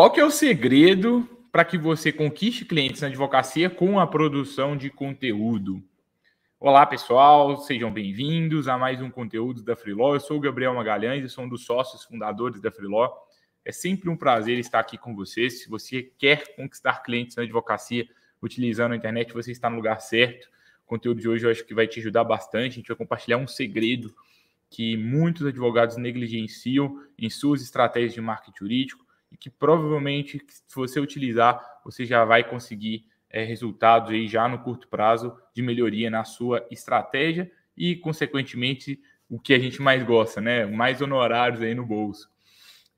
Qual que é o segredo para que você conquiste clientes na advocacia com a produção de conteúdo? Olá, pessoal, sejam bem-vindos a mais um conteúdo da Freeló. Eu sou o Gabriel Magalhães e sou um dos sócios fundadores da Freeló. É sempre um prazer estar aqui com vocês. Se você quer conquistar clientes na advocacia utilizando a internet, você está no lugar certo. O conteúdo de hoje eu acho que vai te ajudar bastante. A gente vai compartilhar um segredo que muitos advogados negligenciam em suas estratégias de marketing jurídico e que provavelmente, se você utilizar, você já vai conseguir é, resultados aí já no curto prazo de melhoria na sua estratégia e, consequentemente, o que a gente mais gosta, né? Mais honorários aí no bolso.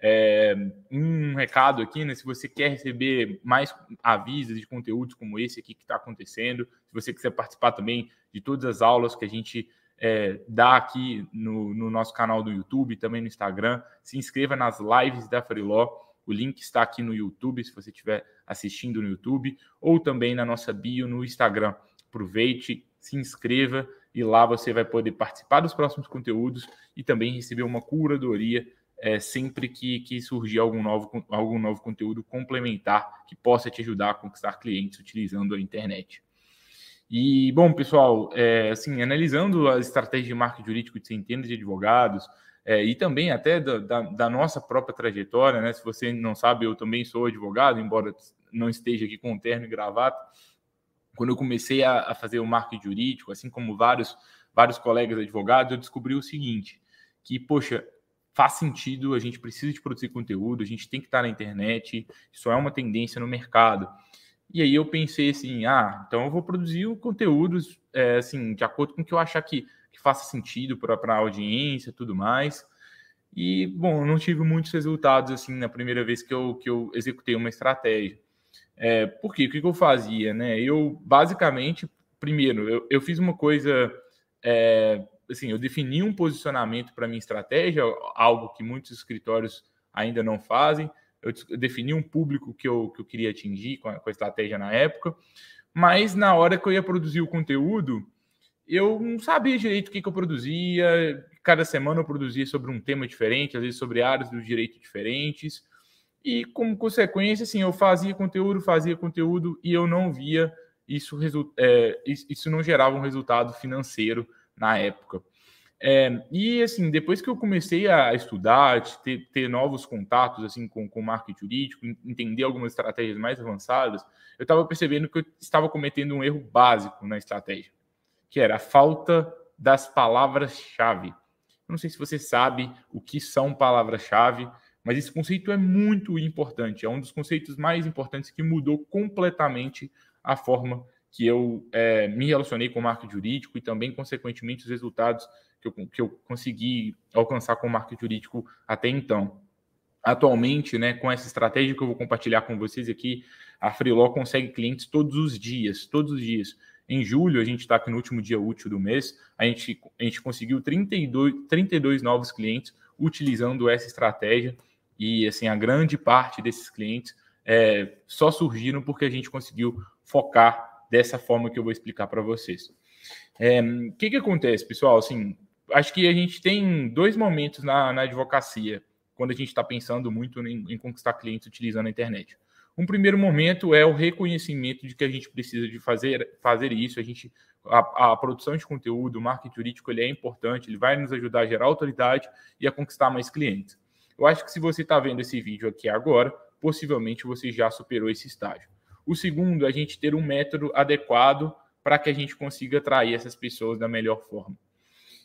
É, um recado aqui, né? Se você quer receber mais avisos de conteúdos como esse aqui que está acontecendo, se você quiser participar também de todas as aulas que a gente é, dá aqui no, no, nosso canal do YouTube, também no Instagram, se inscreva nas lives da Freeló. O link está aqui no YouTube, se você estiver assistindo no YouTube, ou também na nossa bio no Instagram. Aproveite, se inscreva e lá você vai poder participar dos próximos conteúdos e também receber uma curadoria é, sempre que, que surgir algum novo, algum novo conteúdo complementar que possa te ajudar a conquistar clientes utilizando a internet. E, bom, pessoal, é, assim, analisando as estratégias de marketing jurídico de centenas de advogados, é, e também até da, da, da, nossa própria trajetória, né? Se você não sabe, eu também sou advogado, embora não esteja aqui com terno e gravata. Quando eu comecei a, a, fazer o marketing jurídico, assim como vários, vários colegas advogados, eu descobri o seguinte, que, poxa, faz sentido, a gente precisa de produzir conteúdo, a gente tem que estar na internet, isso é uma tendência no mercado. E aí eu pensei assim, ah, então eu vou produzir conteúdos é, assim, de acordo com o que eu achar que que faça sentido para a audiência tudo mais. E, bom, não tive muitos resultados assim na primeira vez que eu, que eu executei uma estratégia. É, por quê? O que, que eu fazia? Né? Eu, basicamente, primeiro, eu, eu fiz uma coisa. É, assim, eu defini um posicionamento para minha estratégia, algo que muitos escritórios ainda não fazem. Eu defini um público que eu, que eu queria atingir com a, com a estratégia na época, mas na hora que eu ia produzir o conteúdo, eu não sabia direito o que, que eu produzia. Cada semana eu produzia sobre um tema diferente, às vezes sobre áreas do direito diferentes. E, como consequência, assim, eu fazia conteúdo, fazia conteúdo e eu não via isso, é, isso não gerava um resultado financeiro na época. É, e, assim, depois que eu comecei a estudar, ter, ter novos contatos, assim, com, o marketing jurídico, entender algumas estratégias mais avançadas, eu estava percebendo que eu estava cometendo um erro básico na estratégia que era a falta das palavras-chave. Não sei se você sabe o que são palavras-chave, mas esse conceito é muito importante. É um dos conceitos mais importantes que mudou completamente a forma que eu é, me relacionei com o marketing jurídico e também, consequentemente, os resultados que eu, que eu consegui alcançar com o marketing jurídico até então. Atualmente, né, com essa estratégia que eu vou compartilhar com vocês aqui, a Freeló consegue clientes todos os dias, todos os dias. Em julho, a gente está aqui no último dia útil do mês, a gente, a gente conseguiu 32, 32 novos clientes utilizando essa estratégia e assim a grande parte desses clientes é, só surgiram porque a gente conseguiu focar dessa forma que eu vou explicar para vocês. O é, que, que acontece, pessoal? Assim, acho que a gente tem dois momentos na, na advocacia quando a gente está pensando muito em, em conquistar clientes utilizando a internet. Um primeiro momento é o reconhecimento de que a gente precisa de fazer, fazer isso. A gente a, a, produção de conteúdo, o marketing jurídico, ele é importante, ele vai nos ajudar a gerar autoridade e a conquistar mais clientes. Eu acho que se você está vendo esse vídeo aqui agora, possivelmente você já superou esse estágio. O segundo é a gente ter um método adequado para que a gente consiga atrair essas pessoas da melhor forma.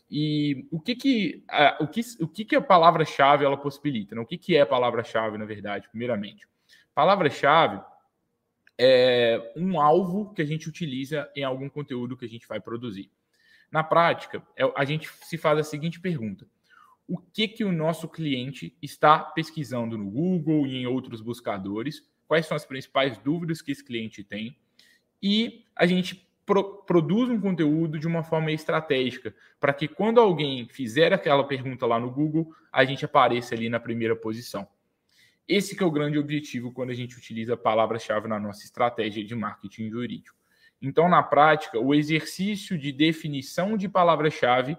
E o que que a, o que, o que, que a palavra-chave ela possibilita? Né? O que, que é a palavra-chave, na verdade, primeiramente? Palavra-chave é um alvo que a gente utiliza em algum conteúdo que a gente vai produzir. Na prática, é, a gente se faz a seguinte pergunta: o que que o nosso cliente está pesquisando no Google e em outros buscadores? Quais são as principais dúvidas que esse cliente tem? E a gente pro, produz um conteúdo de uma forma estratégica para que quando alguém fizer aquela pergunta lá no Google, a gente apareça ali na primeira posição. Esse que é o grande objetivo quando a gente utiliza palavras-chave na nossa estratégia de marketing jurídico. Então, na prática, o exercício de definição de palavra-chave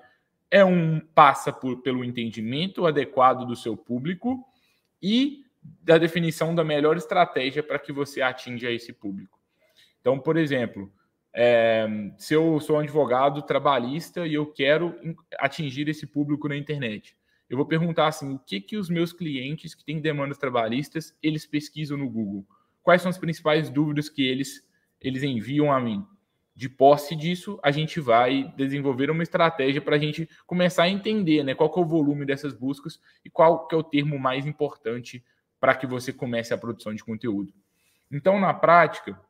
é um passa por, pelo entendimento adequado do seu público e da definição da melhor estratégia para que você atinja esse público. Então, por exemplo, é, se eu sou um advogado trabalhista e eu quero atingir esse público na internet, eu vou perguntar assim, o que que os meus clientes que têm demandas trabalhistas, eles pesquisam no Google? Quais são as principais dúvidas que eles eles enviam a mim? De posse disso, a gente vai desenvolver uma estratégia para a gente começar a entender, né, qual é o volume dessas buscas e qual que é o termo mais importante para que você comece a produção de conteúdo. Então, na prática,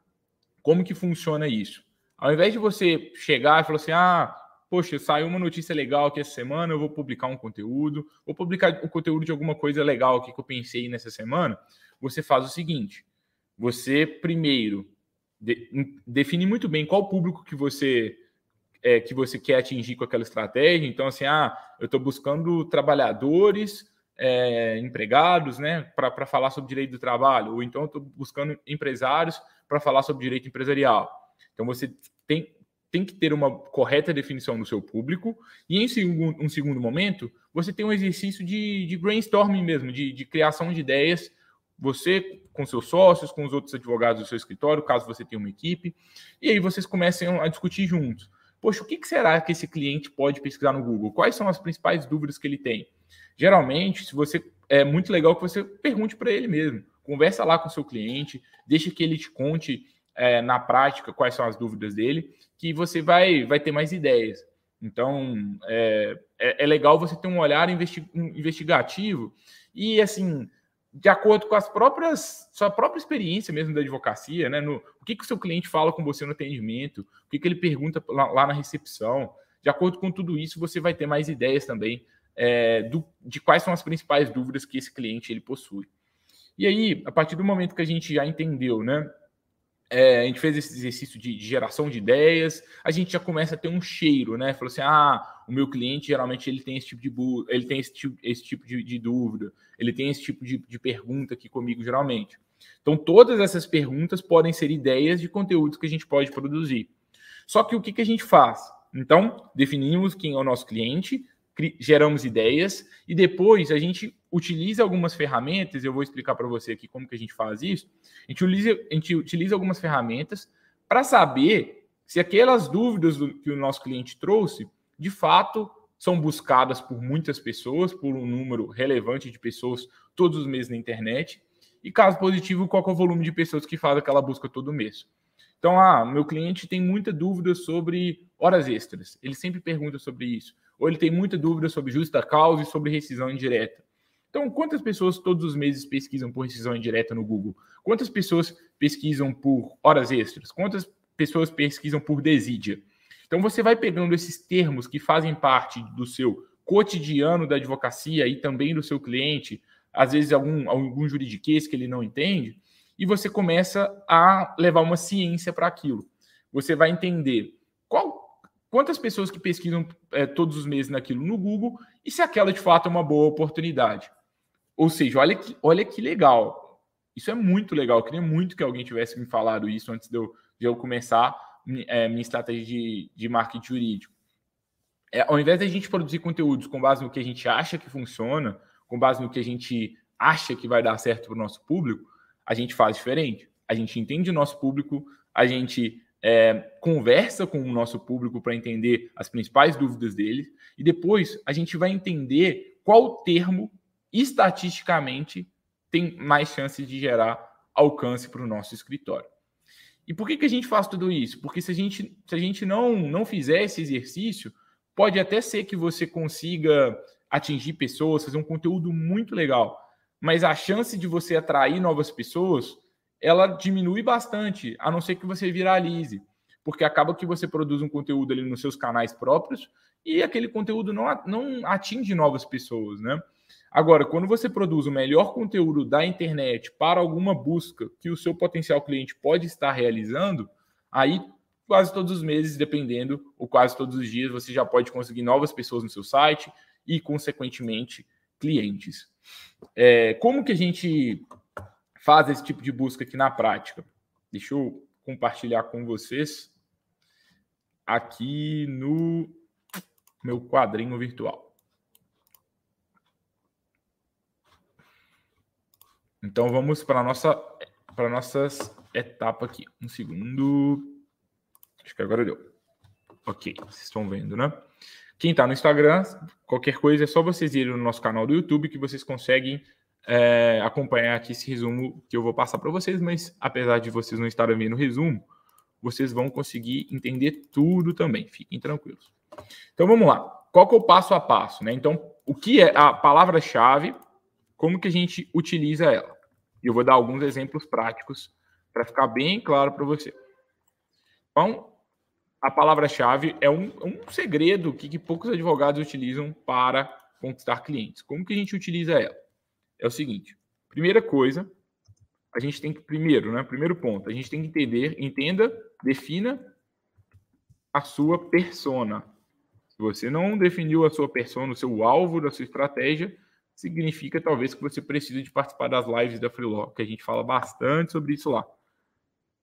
como que funciona isso? Ao invés de você chegar e falar assim, ah, poxa, saiu uma notícia legal aqui essa semana, eu vou publicar um conteúdo, vou publicar o conteúdo de alguma coisa legal aqui que eu pensei nessa semana, você faz o seguinte: você primeiro de, define muito bem qual público que você é, que você quer atingir com aquela estratégia. Então, assim, ah, eu estou buscando trabalhadores, é, empregados, né, para falar sobre direito do trabalho, ou então estou buscando empresários para falar sobre direito empresarial. Então, você tem, tem que ter uma correta definição do seu público, e em segundo, um segundo momento, você tem um exercício de, de brainstorming mesmo, de, de, criação de ideias, você com seus sócios, com os outros advogados do seu escritório, caso você tenha uma equipe, e aí vocês começam a discutir juntos. Poxa, o que, será que esse cliente pode pesquisar no Google? Quais são as principais dúvidas que ele tem? Geralmente, se você é muito legal que você pergunte para ele mesmo, conversa lá com o seu cliente, deixa que ele te conte é, na prática quais são as dúvidas dele, que você vai, vai ter mais ideias. Então, é, é, é legal você ter um olhar investigativo e, assim, de acordo com as próprias, sua própria experiência mesmo da advocacia, né? No, o que, que o seu cliente fala com você no atendimento, o que, que ele pergunta lá, lá na recepção. De acordo com tudo isso, você vai ter mais ideias também é, do, de quais são as principais dúvidas que esse cliente ele possui. E aí, a partir do momento que a gente já entendeu, né? É, a gente fez esse exercício de, de, geração de ideias, a gente já começa a ter um cheiro, né? Falou assim: ah, o meu cliente geralmente ele tem esse tipo de ele tem esse tipo, esse tipo de, de dúvida, ele tem esse tipo de, de pergunta aqui comigo, geralmente. Então, todas essas perguntas podem ser ideias de conteúdos que a gente pode produzir. Só que o que, que a gente faz? Então, definimos quem é o nosso cliente, geramos ideias e depois a gente utiliza algumas ferramentas, eu vou explicar para você aqui como que a gente faz isso. A gente utiliza, a gente utiliza algumas ferramentas para saber se aquelas dúvidas do, que o nosso cliente trouxe, de fato, são buscadas por muitas pessoas, por um número relevante de pessoas todos os meses na internet. E caso positivo, qual é o volume de pessoas que faz aquela busca todo mês? Então, ah, meu cliente tem muita dúvida sobre horas extras. Ele sempre pergunta sobre isso. Ou ele tem muita dúvida sobre justa causa e sobre rescisão indireta. Então, quantas pessoas todos os meses pesquisam por rescisão indireta no Google? Quantas pessoas pesquisam por horas extras? Quantas pessoas pesquisam por desídia? Então, você vai pegando esses termos que fazem parte do seu cotidiano da advocacia e também do seu cliente, às vezes algum, algum juridiquês que ele não entende, e você começa a levar uma ciência para aquilo. Você vai entender quantas pessoas que pesquisam é, todos os meses naquilo no Google e se aquela de fato é uma boa oportunidade. Ou seja, olha que, olha que legal. Isso é muito legal. Eu queria muito que alguém tivesse me falado isso antes de eu, de eu começar é, minha estratégia de, de marketing jurídico. É, ao invés de a gente produzir conteúdos com base no que a gente acha que funciona, com base no que a gente acha que vai dar certo para o nosso público, a gente faz diferente. A gente entende o nosso público, a gente é, conversa com o nosso público para entender as principais dúvidas dele, e depois a gente vai entender qual termo estatisticamente tem mais chances de gerar alcance para o nosso escritório. E por que, que a gente faz tudo isso? Porque se a gente, se a gente não, não fizer esse exercício, pode até ser que você consiga atingir pessoas, fazer um conteúdo muito legal mas a chance de você atrair novas pessoas, ela diminui bastante, a não ser que você viralize, porque acaba que você produz um conteúdo ali nos seus canais próprios e aquele conteúdo não, não atinge novas pessoas, né? Agora, quando você produz o melhor conteúdo da internet para alguma busca que o seu potencial cliente pode estar realizando, aí quase todos os meses, dependendo, ou quase todos os dias, você já pode conseguir novas pessoas no seu site e, consequentemente, clientes. É, como que a gente faz esse tipo de busca aqui na prática? Deixa eu compartilhar com vocês aqui no meu quadrinho virtual. Então vamos para nossa para nossas etapas aqui. Um segundo. Acho que agora deu. Ok, vocês estão vendo, né? Quem está no Instagram, qualquer coisa é só vocês irem no nosso canal do YouTube que vocês conseguem é, acompanhar aqui esse resumo que eu vou passar para vocês, mas apesar de vocês não estarem vendo o resumo, vocês vão conseguir entender tudo também. Fiquem tranquilos. Então vamos lá. Qual que é o passo a passo, né? Então, o que é a palavra-chave? Como que a gente utiliza ela? Eu vou dar alguns exemplos práticos para ficar bem claro para você. Então, a palavra-chave é um, um segredo que, que poucos advogados utilizam para conquistar clientes. Como que a gente utiliza ela? É o seguinte: primeira coisa, a gente tem que primeiro, né? Primeiro ponto, a gente tem que entender, entenda, defina a sua persona. Se você não definiu a sua persona, o seu alvo da sua estratégia, significa talvez que você precise de participar das lives da Freelog, que a gente fala bastante sobre isso lá.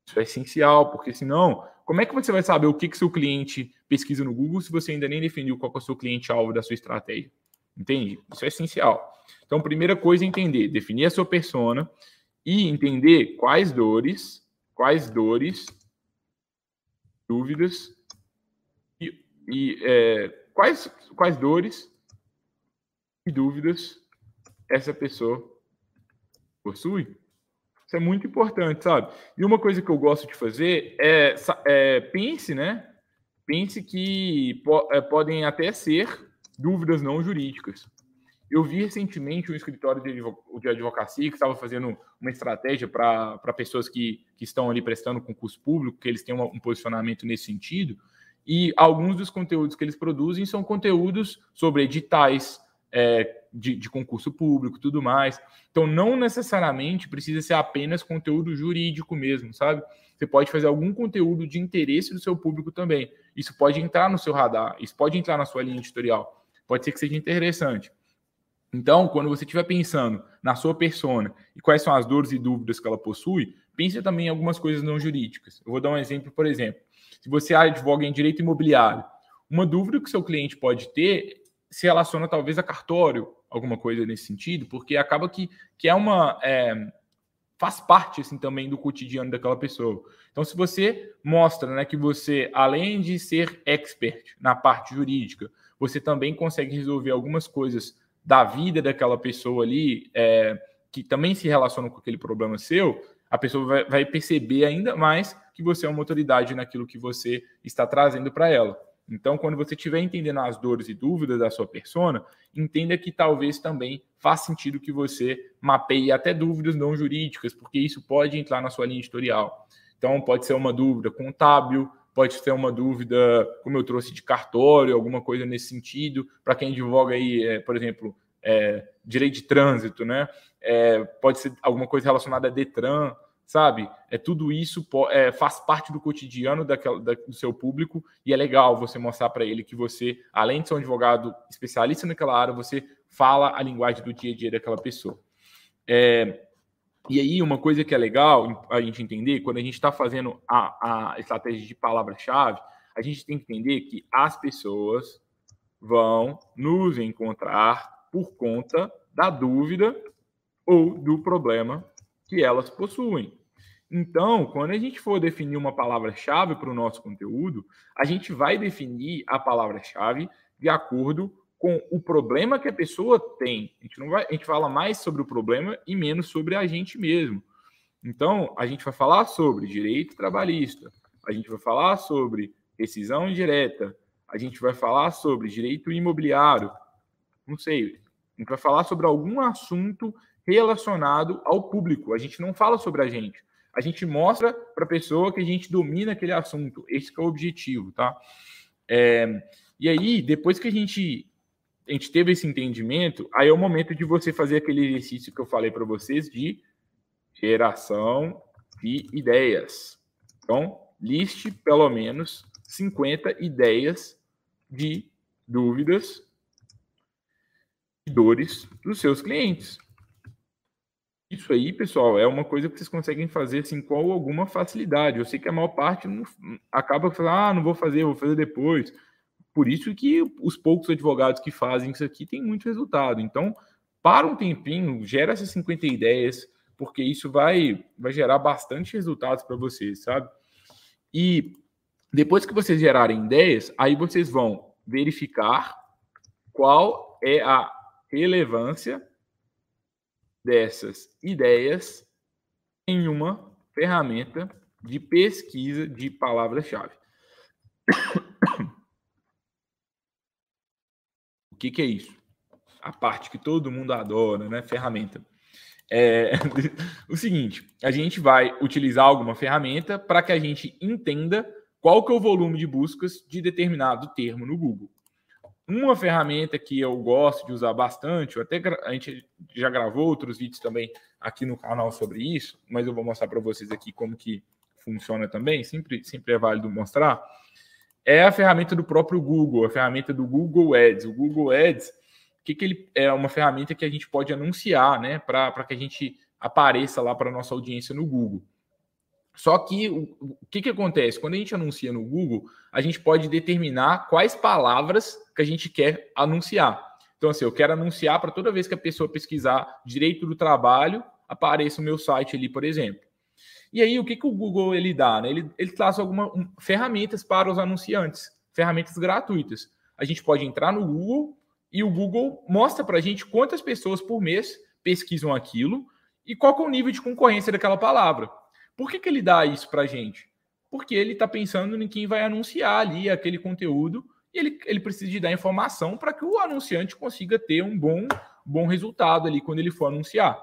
Isso é essencial, porque senão, como é que você vai saber o que, que seu cliente pesquisa no Google se você ainda nem definiu qual é o seu cliente-alvo da sua estratégia? Entende? Isso é essencial. Então, primeira coisa é entender, definir a sua persona e entender quais dores, quais dores, dúvidas e, e é, quais, quais dores e dúvidas essa pessoa possui. Isso é muito importante, sabe? E uma coisa que eu gosto de fazer é, é pense, né? Pense que po é, podem até ser dúvidas não jurídicas. Eu vi recentemente um escritório de advocacia que estava fazendo uma estratégia para pessoas que, que estão ali prestando concurso público, que eles têm um posicionamento nesse sentido, e alguns dos conteúdos que eles produzem são conteúdos sobre editais, é, de, de, concurso público, tudo mais. Então, não necessariamente precisa ser apenas conteúdo jurídico mesmo, sabe? Você pode fazer algum conteúdo de interesse do seu público também. Isso pode entrar no seu radar, isso pode entrar na sua linha editorial. Pode ser que seja interessante. Então, quando você estiver pensando na sua persona e quais são as dores e dúvidas que ela possui, pense também em algumas coisas não jurídicas. Eu vou dar um exemplo, por exemplo. Se você advoga em direito imobiliário, uma dúvida que seu cliente pode ter se relaciona talvez a cartório, alguma coisa nesse sentido, porque acaba que, que é uma. É, faz parte assim também do cotidiano daquela pessoa. Então, se você mostra né, que você, além de ser expert na parte jurídica, você também consegue resolver algumas coisas da vida daquela pessoa ali, é, que também se relacionam com aquele problema seu, a pessoa vai, vai perceber ainda mais que você é uma autoridade naquilo que você está trazendo para ela. Então, quando você estiver entendendo as dores e dúvidas da sua persona, entenda que talvez também faz sentido que você mapeie até dúvidas não jurídicas, porque isso pode entrar na sua linha editorial. Então, pode ser uma dúvida contábil, pode ser uma dúvida, como eu trouxe, de cartório, alguma coisa nesse sentido. Para quem advoga aí, é, por exemplo, é, direito de trânsito, né? É, pode ser alguma coisa relacionada a Detran sabe? É tudo isso é, faz parte do cotidiano daquela, da, do seu público e é legal você mostrar para ele que você, além de ser um advogado especialista naquela área, você fala a linguagem do dia a dia daquela pessoa. É, e aí, uma coisa que é legal a gente entender, quando a gente está fazendo a, a estratégia de palavra-chave, a gente tem que entender que as pessoas vão nos encontrar por conta da dúvida ou do problema que elas possuem. Então, quando a gente for definir uma palavra-chave para o nosso conteúdo, a gente vai definir a palavra-chave de acordo com o problema que a pessoa tem. A gente, não vai, a gente fala mais sobre o problema e menos sobre a gente mesmo. Então, a gente vai falar sobre direito trabalhista, a gente vai falar sobre decisão indireta, a gente vai falar sobre direito imobiliário, não sei, a gente vai falar sobre algum assunto relacionado ao público. A gente não fala sobre a gente. A gente mostra para a pessoa que a gente domina aquele assunto. Esse é o objetivo, tá? É, e aí, depois que a gente, a gente teve esse entendimento, aí é o momento de você fazer aquele exercício que eu falei para vocês de geração de ideias. Então, liste pelo menos 50 ideias de dúvidas e dores dos seus clientes. Isso aí, pessoal, é uma coisa que vocês conseguem fazer assim com alguma facilidade. Eu sei que a maior parte não, acaba falando, ah, não vou fazer, vou fazer depois. Por isso que os poucos advogados que fazem isso aqui têm muito resultado. Então, para um tempinho, gera essas 50 ideias, porque isso vai, vai gerar bastante resultados para vocês, sabe? E depois que vocês gerarem ideias, aí vocês vão verificar qual é a relevância dessas ideias em uma ferramenta de pesquisa de palavras-chave. O que, que, é isso? A parte que todo mundo adora, né? Ferramenta. É o seguinte: a gente vai utilizar alguma ferramenta para que a gente entenda qual que é o volume de buscas de determinado termo no Google. Uma ferramenta que eu gosto de usar bastante, até a gente já gravou outros vídeos também aqui no canal sobre isso, mas eu vou mostrar para vocês aqui como que funciona também, sempre, sempre é válido mostrar, é a ferramenta do próprio Google, a ferramenta do Google Ads. O Google Ads, que, que ele é uma ferramenta que a gente pode anunciar, né, para que a gente apareça lá para nossa audiência no Google. Só que o, o que, que acontece? Quando a gente anuncia no Google, a gente pode determinar quais palavras que a gente quer anunciar. Então, assim, eu quero anunciar para toda vez que a pessoa pesquisar direito do trabalho, apareça o meu site ali, por exemplo. E aí, o que, que o Google ele dá? Né? Ele, ele traz algumas um, ferramentas para os anunciantes, ferramentas gratuitas. A gente pode entrar no Google e o Google mostra para a gente quantas pessoas por mês pesquisam aquilo e qual é o nível de concorrência daquela palavra. Por que, que ele dá isso para a gente? Porque ele está pensando em quem vai anunciar ali aquele conteúdo e ele, ele precisa de dar informação para que o anunciante consiga ter um bom, bom resultado ali quando ele for anunciar.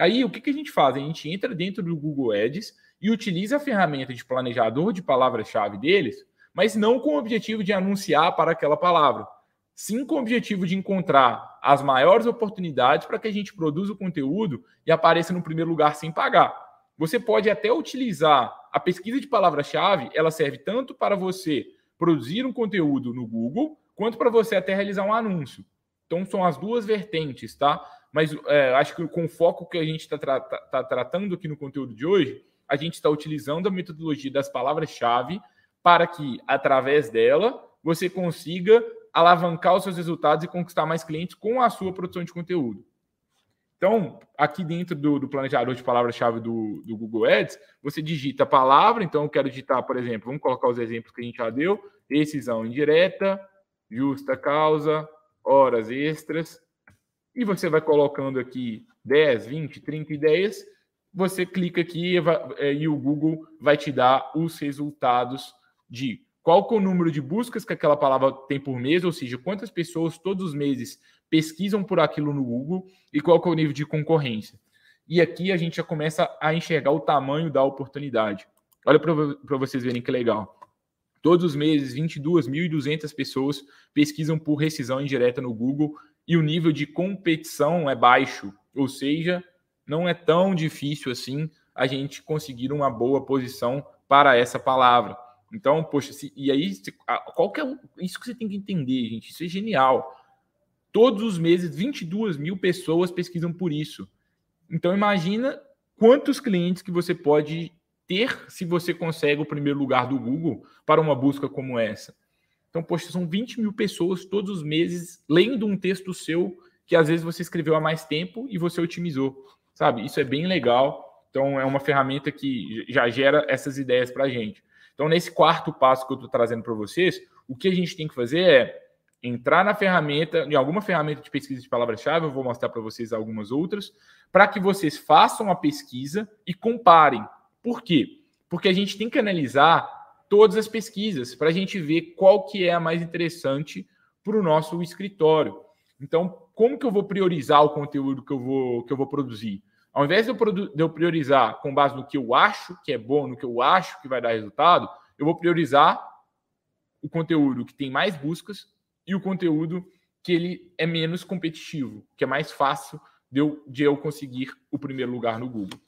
Aí o que, que a gente faz? A gente entra dentro do Google Ads e utiliza a ferramenta de planejador de palavra-chave deles, mas não com o objetivo de anunciar para aquela palavra, sim com o objetivo de encontrar as maiores oportunidades para que a gente produza o conteúdo e apareça no primeiro lugar sem pagar. Você pode até utilizar a pesquisa de palavra-chave, ela serve tanto para você produzir um conteúdo no Google, quanto para você até realizar um anúncio. Então, são as duas vertentes, tá? Mas é, acho que com o foco que a gente está tra tá tratando aqui no conteúdo de hoje, a gente está utilizando a metodologia das palavras-chave para que, através dela, você consiga alavancar os seus resultados e conquistar mais clientes com a sua produção de conteúdo. Então, aqui dentro do, do planejador de palavra-chave do, do, Google Ads, você digita a palavra. Então, eu quero digitar, por exemplo, vamos colocar os exemplos que a gente já deu: decisão indireta, justa causa, horas extras. E você vai colocando aqui 10, 20, 30 ideias. Você clica aqui e, é, e o Google vai te dar os resultados de qual é o número de buscas que aquela palavra tem por mês, ou seja, quantas pessoas todos os meses pesquisam por aquilo no Google e qual é o nível de concorrência. E aqui a gente já começa a enxergar o tamanho da oportunidade. Olha para vocês verem que legal. Todos os meses, 22.200 pessoas pesquisam por rescisão indireta no Google e o nível de competição é baixo, ou seja, não é tão difícil assim a gente conseguir uma boa posição para essa palavra. Então, poxa, se, e aí, qual que é isso que você tem que entender, gente? Isso é genial. Todos os meses, 22 mil pessoas pesquisam por isso. Então, imagina quantos clientes que você pode ter se você consegue o primeiro lugar do Google para uma busca como essa. Então, poxa, são 20 mil pessoas todos os meses lendo um texto seu que às vezes você escreveu há mais tempo e você otimizou, sabe? Isso é bem legal. Então, é uma ferramenta que já gera essas ideias para a gente. Então, nesse quarto passo que eu estou trazendo para vocês, o que a gente tem que fazer é entrar na ferramenta, em alguma ferramenta de pesquisa de palavra-chave, eu vou mostrar para vocês algumas outras, para que vocês façam a pesquisa e comparem. Por quê? Porque a gente tem que analisar todas as pesquisas para a gente ver qual que é a mais interessante para o nosso escritório. Então, como que eu vou priorizar o conteúdo que eu vou, que eu vou produzir? Ao invés de eu, de eu priorizar com base no que eu acho que é bom, no que eu acho que vai dar resultado, eu vou priorizar o conteúdo que tem mais buscas e o conteúdo que ele é menos competitivo, que é mais fácil de eu, de eu conseguir o primeiro lugar no Google.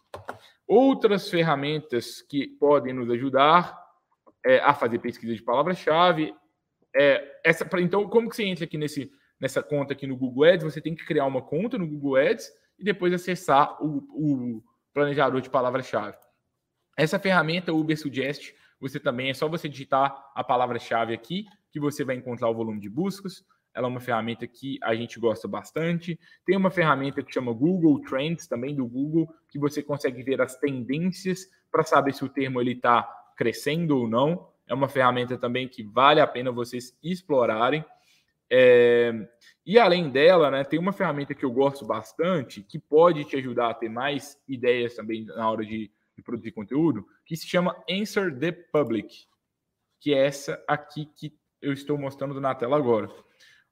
Outras ferramentas que podem nos ajudar é, a fazer pesquisa de palavra-chave. É, essa, então, como que você entra aqui nesse, nessa conta aqui no Google Ads? Você tem que criar uma conta no Google Ads e depois acessar o, o planejador de palavra-chave. Essa ferramenta, Uber Suggest, você também é só você digitar a palavra-chave aqui que você vai encontrar o volume de buscas. ela é uma ferramenta que a gente gosta bastante. Tem uma ferramenta que chama Google Trends, também do Google, que você consegue ver as tendências para saber se o termo ele está crescendo ou não. É uma ferramenta também que vale a pena vocês explorarem. É... E além dela, né, tem uma ferramenta que eu gosto bastante, que pode te ajudar a ter mais ideias também na hora de, de produzir conteúdo, que se chama Answer the Public, que é essa aqui que eu estou mostrando na tela agora.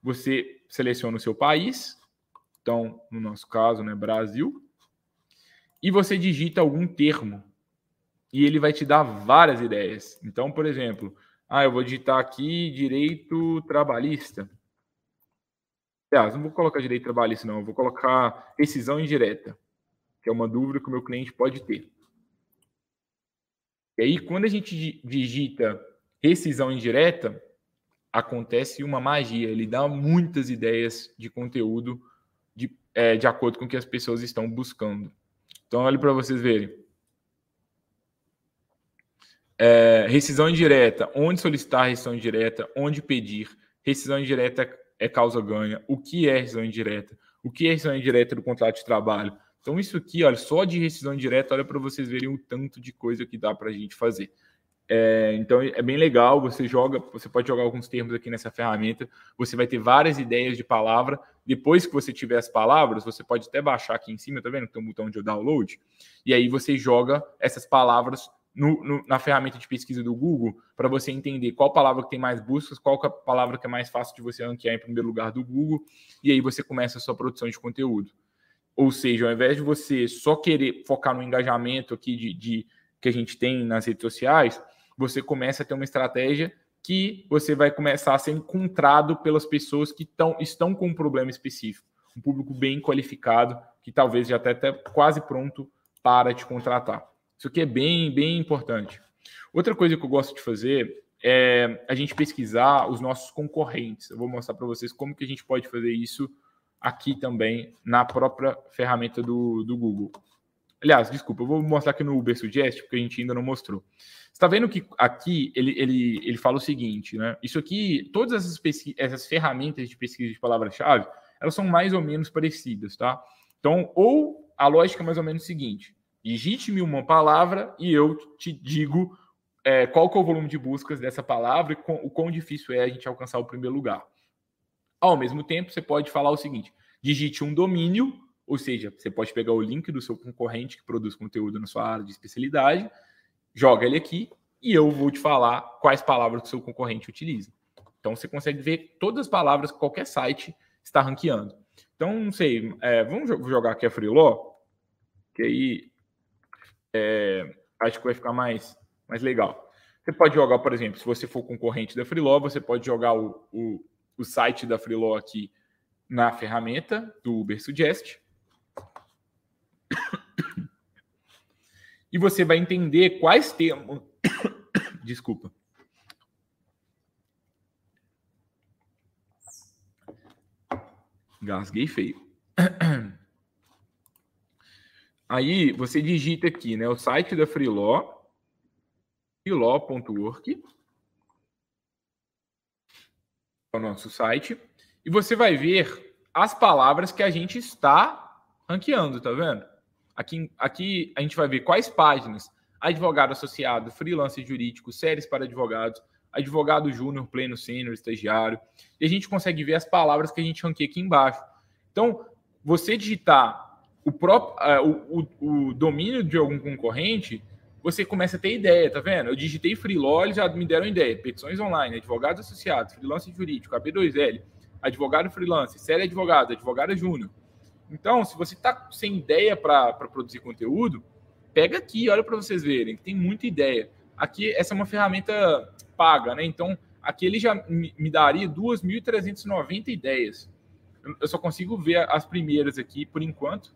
Você seleciona o seu país, então, no nosso caso, né, Brasil, e você digita algum termo. E ele vai te dar várias ideias. Então, por exemplo, ah, eu vou digitar aqui direito trabalhista. Aliás, não vou colocar direito trabalhista, não. Eu vou colocar rescisão indireta, que é uma dúvida que o meu cliente pode ter. E aí, quando a gente digita rescisão indireta, acontece uma magia. Ele dá muitas ideias de conteúdo de, é, de acordo com o que as pessoas estão buscando. Então, olhe para vocês verem. É, rescisão indireta, onde solicitar rescisão indireta, onde pedir. Rescisão indireta é causa ganha. O que é rescisão indireta? O que é rescisão indireta do contrato de trabalho? Então, isso aqui, olha, só de rescisão indireta, olha para vocês verem o tanto de coisa que dá para a gente fazer. É, então é bem legal, você joga, você pode jogar alguns termos aqui nessa ferramenta, você vai ter várias ideias de palavra. Depois que você tiver as palavras, você pode até baixar aqui em cima, tá vendo? Tem um botão de download, e aí você joga essas palavras no, no, na ferramenta de pesquisa do Google para você entender qual palavra que tem mais buscas, qual é a palavra que é mais fácil de você ranquear em primeiro lugar do Google, e aí você começa a sua produção de conteúdo. Ou seja, ao invés de você só querer focar no engajamento aqui de, de que a gente tem nas redes sociais, você começa a ter uma estratégia que você vai começar a ser encontrado pelas pessoas que tão, estão com um problema específico. Um público bem qualificado, que talvez já está até quase pronto para te contratar. Isso aqui é bem, bem importante. Outra coisa que eu gosto de fazer é a gente pesquisar os nossos concorrentes. Eu vou mostrar para vocês como que a gente pode fazer isso aqui também na própria ferramenta do, do Google. Aliás, desculpa, eu vou mostrar aqui no Uber Suggest, porque a gente ainda não mostrou. Você está vendo que aqui ele, ele, ele fala o seguinte, né? Isso aqui, todas essas, essas ferramentas de pesquisa de palavra-chave, elas são mais ou menos parecidas, tá? Então, ou a lógica é mais ou menos o seguinte: digite-me uma palavra e eu te digo é, qual que é o volume de buscas dessa palavra e com, o quão difícil é a gente alcançar o primeiro lugar. Ao mesmo tempo, você pode falar o seguinte: digite um domínio ou seja, você pode pegar o link do seu concorrente que produz conteúdo na sua área de especialidade, joga ele aqui e eu vou te falar quais palavras o seu concorrente utiliza. Então você consegue ver todas as palavras que qualquer site está ranqueando. Então, não sei, é, vamos jogar aqui a Freeló, que aí é, acho que vai ficar mais, mais legal. Você pode jogar, por exemplo, se você for concorrente da Freeló, você pode jogar o, o, o site da Freeló aqui na ferramenta do Uber Suggest. E você vai entender quais termos. Desculpa. Gasguei feio. Aí você digita aqui, né, o site da Freelaw, freelaw.org, é o nosso site, e você vai ver as palavras que a gente está ranqueando, tá vendo? Aqui, aqui a gente vai ver quais páginas advogado associado, freelance jurídico, séries para advogados, advogado júnior, pleno, sênior, estagiário. E a gente consegue ver as palavras que a gente ranqueia aqui embaixo. Então, você digitar o próprio uh, o, o, domínio de algum concorrente, você começa a ter ideia, tá vendo? Eu digitei freelance, já me deram ideia. Petições online, advogados associados, freelance jurídico, AB2L, advogado freelance, série advogado, advogada júnior. Então, se você está sem ideia para produzir conteúdo, pega aqui, olha para vocês verem, tem muita ideia. Aqui, essa é uma ferramenta paga, né? Então, aqui ele já me daria 2.390 ideias. Eu só consigo ver as primeiras aqui por enquanto,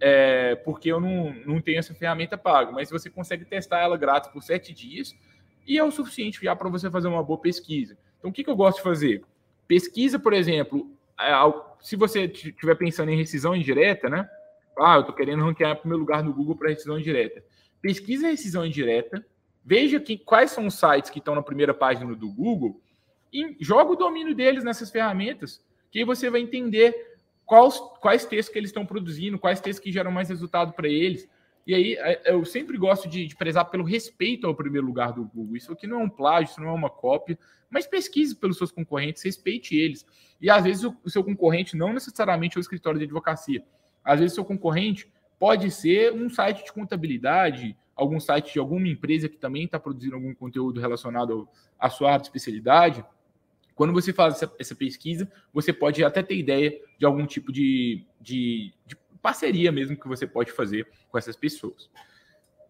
é, porque eu não, não tenho essa ferramenta paga. Mas você consegue testar ela grátis por sete dias e é o suficiente já para você fazer uma boa pesquisa. Então, o que, que eu gosto de fazer? Pesquisa, por exemplo, é, se você estiver pensando em rescisão indireta, né? Ah, eu estou querendo ranquear em primeiro lugar no Google para rescisão indireta. Pesquisa rescisão indireta, veja que, quais são os sites que estão na primeira página do Google e joga o domínio deles nessas ferramentas, que aí você vai entender quais, quais textos que eles estão produzindo, quais textos que geram mais resultado para eles. E aí é, eu sempre gosto de, de prezar pelo respeito ao primeiro lugar do Google. Isso aqui não é um plágio, isso não é uma cópia, mas pesquise pelos seus concorrentes, respeite eles. E às vezes o, o seu concorrente não necessariamente é o escritório de advocacia. Às vezes o seu concorrente pode ser um site de contabilidade, algum site de alguma empresa que também está produzindo algum conteúdo relacionado à sua área de especialidade. Quando você faz essa, essa, pesquisa, você pode até ter ideia de algum tipo de, de, de parceria mesmo que você pode fazer com essas pessoas.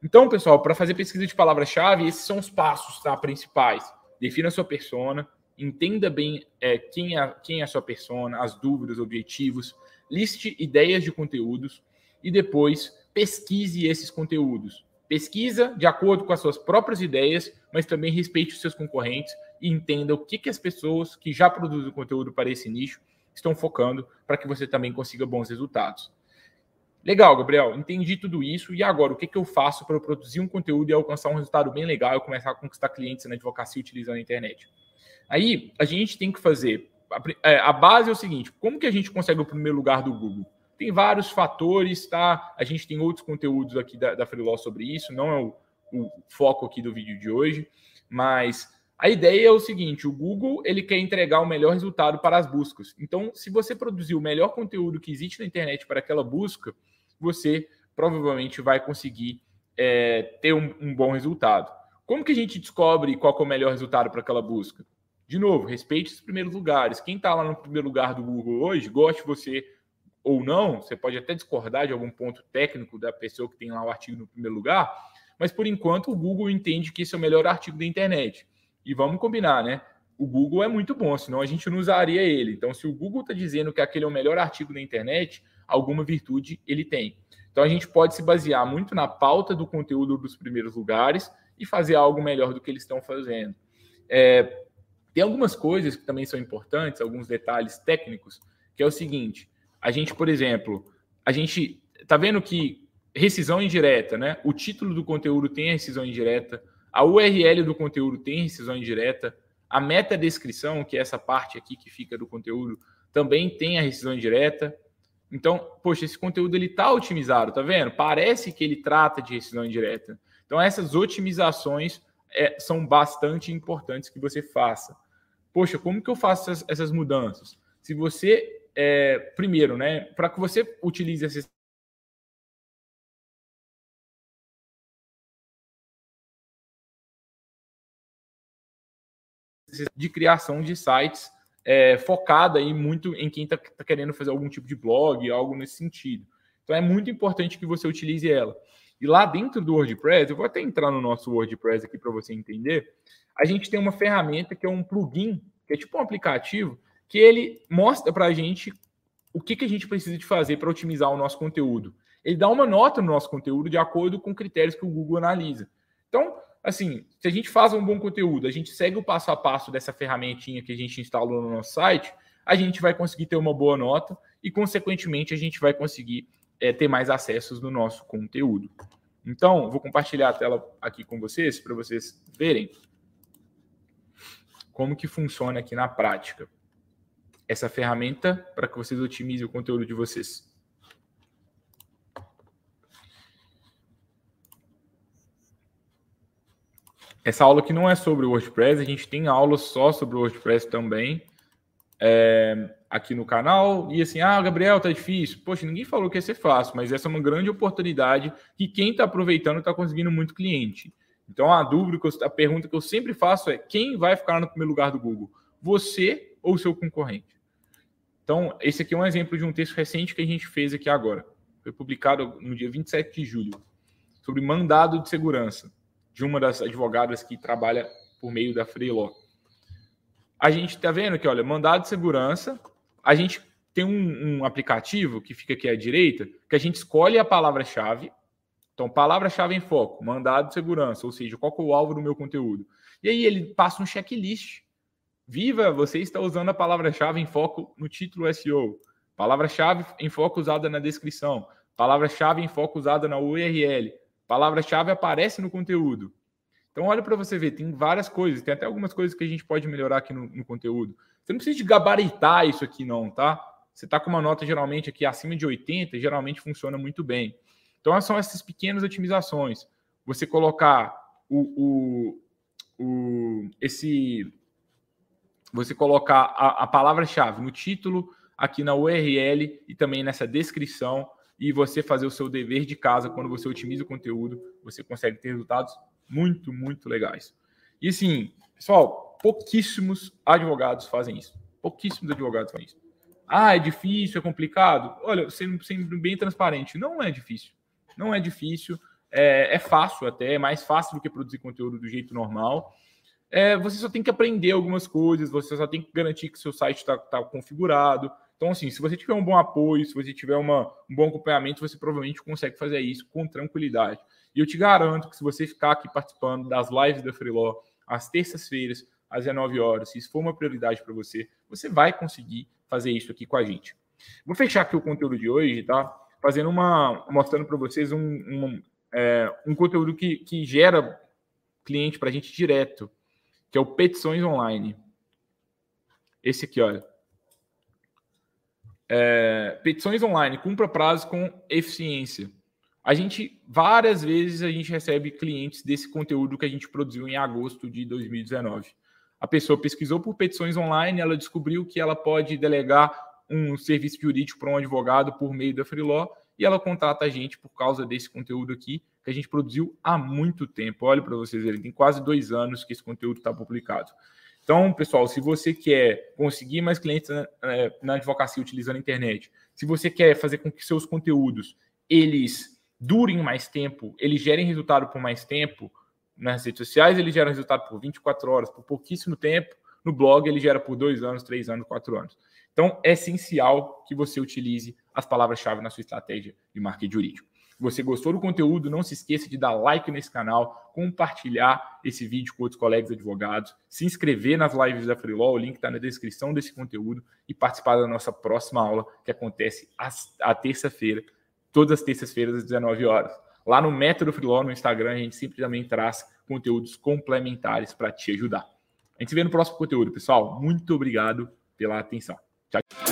Então, pessoal, para fazer pesquisa de palavra-chave, esses são os passos tá, principais. Defina a sua persona, entenda bem é, quem, é, quem é a sua persona, as dúvidas, objetivos, liste ideias de conteúdos e depois pesquise esses conteúdos. Pesquisa de acordo com as suas próprias ideias, mas também respeite os seus concorrentes e entenda o que, que as pessoas que já produzem conteúdo para esse nicho estão focando para que você também consiga bons resultados. Legal, Gabriel, entendi tudo isso. E agora, o que, que eu faço para eu produzir um conteúdo e alcançar um resultado bem legal e começar a conquistar clientes na advocacia utilizando a internet? Aí, a gente tem que fazer. A, é, base é o seguinte: como que a gente consegue o primeiro lugar do Google? Tem vários fatores, tá? A gente tem outros conteúdos aqui da, da Freeló sobre isso, não é o, o foco aqui do vídeo de hoje, mas a ideia é o seguinte: o Google ele quer entregar o melhor resultado para as buscas. Então, se você produzir o melhor conteúdo que existe na internet para aquela busca, você provavelmente vai conseguir é, ter um, um, bom resultado. Como que a gente descobre qual é o melhor resultado para aquela busca? De novo, respeite os primeiros lugares. Quem está lá no primeiro lugar do Google hoje, goste você ou não, você pode até discordar de algum ponto técnico da pessoa que tem lá o artigo no primeiro lugar, mas por enquanto o Google entende que esse é o melhor artigo da internet. E vamos combinar, né? O Google é muito bom, senão a gente não usaria ele. Então, se o Google está dizendo que aquele é o melhor artigo da internet, alguma virtude ele tem. Então, a gente pode se basear muito na pauta do conteúdo dos primeiros lugares e fazer algo melhor do que eles estão fazendo. É, tem algumas coisas que também são importantes, alguns detalhes técnicos, que é o seguinte: a gente, por exemplo, a gente está vendo que rescisão indireta, né? O título do conteúdo tem a rescisão indireta, a URL do conteúdo tem rescisão indireta, a meta-descrição, que é essa parte aqui que fica do conteúdo, também tem a rescisão indireta. Então, poxa, esse conteúdo ele está otimizado, tá vendo? Parece que ele trata de rescisão indireta. Então, essas otimizações é, são bastante importantes que você faça. Poxa, como que eu faço essas, essas mudanças? Se você é, primeiro, né, para que você utilize esses de criação de sites é, focada aí muito em quem está tá querendo fazer algum tipo de blog, algo nesse sentido. Então é muito importante que você utilize ela. E lá dentro do WordPress, eu vou até entrar no nosso WordPress aqui para você entender. A gente tem uma ferramenta que é um plugin, que é tipo um aplicativo que ele mostra para a gente o que, que a gente precisa de fazer para otimizar o nosso conteúdo. Ele dá uma nota no nosso conteúdo de acordo com critérios que o Google analisa. Então, assim, se a gente faz um bom conteúdo, a gente segue o passo a passo dessa ferramentinha que a gente instalou no nosso site, a gente vai conseguir ter uma boa nota e, consequentemente, a gente vai conseguir é, ter mais acessos no nosso conteúdo. Então, vou compartilhar a tela aqui com vocês para vocês verem como que funciona aqui na prática essa ferramenta para que vocês otimizem o conteúdo de vocês. Essa aula aqui não é sobre o WordPress, a gente tem aulas só sobre o WordPress também é, aqui no canal. E assim, ah, Gabriel, tá difícil. Poxa, ninguém falou que ia ser fácil, mas essa é uma grande oportunidade que quem está aproveitando está conseguindo muito cliente. Então a dúvida, a pergunta que eu sempre faço é: quem vai ficar no primeiro lugar do Google? Você ou seu concorrente? Então, esse aqui é um exemplo de um texto recente que a gente fez aqui agora. Foi publicado no dia 27 de julho, sobre mandado de segurança, de uma das advogadas que trabalha por meio da Freeló. A gente está vendo que, olha, mandado de segurança, a gente tem um, um, aplicativo que fica aqui à direita, que a gente escolhe a palavra-chave. Então, palavra-chave em foco, mandado de segurança, ou seja, qual é o alvo do meu conteúdo. E aí ele passa um checklist Viva, você está usando a palavra-chave em foco no título SEO. Palavra-chave em foco usada na descrição. Palavra-chave em foco usada na URL. Palavra-chave aparece no conteúdo. Então, olha para você ver, tem várias coisas, tem até algumas coisas que a gente pode melhorar aqui no, no conteúdo. Você não precisa de gabaritar isso aqui, não, tá? Você está com uma nota geralmente aqui acima de 80, geralmente funciona muito bem. Então, são essas pequenas otimizações. Você colocar o, o, o esse. Você colocar a, a palavra-chave no título, aqui na URL e também nessa descrição, e você fazer o seu dever de casa quando você otimiza o conteúdo, você consegue ter resultados muito, muito legais. E assim, pessoal, pouquíssimos advogados fazem isso. Pouquíssimos advogados fazem isso. Ah, é difícil, é complicado. Olha, sendo, sendo bem transparente, não é difícil. Não é difícil. É, é, fácil até, é mais fácil do que produzir conteúdo do jeito normal. É, você só tem que aprender algumas coisas, você só tem que garantir que seu site está tá configurado. Então, assim, se você tiver um bom apoio, se você tiver uma, um bom acompanhamento, você provavelmente consegue fazer isso com tranquilidade. E eu te garanto que se você ficar aqui participando das lives da Freeló às terças-feiras, às 19 horas, se isso for uma prioridade para você, você vai conseguir fazer isso aqui com a gente. Vou fechar aqui o conteúdo de hoje, tá? Fazendo uma. mostrando para vocês um, um, é, um conteúdo que, que gera cliente para a gente direto, que é o Petições Online. Esse aqui, olha. É, petições online, cumpra prazo com eficiência. A gente, várias vezes, a gente recebe clientes desse conteúdo que a gente produziu em agosto de 2019. A pessoa pesquisou por petições online, ela descobriu que ela pode delegar um serviço jurídico para um advogado por meio da Freeló e ela contrata a gente por causa desse conteúdo aqui que a gente produziu há muito tempo. Olha para vocês verem, tem quase dois anos que esse conteúdo está publicado. Então, pessoal, se você quer conseguir mais clientes na, é, na advocacia utilizando a internet, se você quer fazer com que seus conteúdos eles durem mais tempo, eles gerem resultado por mais tempo, nas redes sociais ele gera resultado por 24 horas, por pouquíssimo tempo. No blog ele gera por dois anos, três anos, quatro anos. Então é essencial que você utilize as palavras-chave na sua estratégia de marketing jurídico. Se você gostou do conteúdo, não se esqueça de dar like nesse canal, compartilhar esse vídeo com outros colegas advogados, se inscrever nas lives da Freelaw, o link está na descrição desse conteúdo e participar da nossa próxima aula que acontece à terça-feira, todas as terças-feiras às 19 horas. Lá no Método Freeló, no Instagram, a gente sempre também traz conteúdos complementares para te ajudar. A gente se vê no próximo conteúdo, pessoal. Muito obrigado pela atenção. Tchau.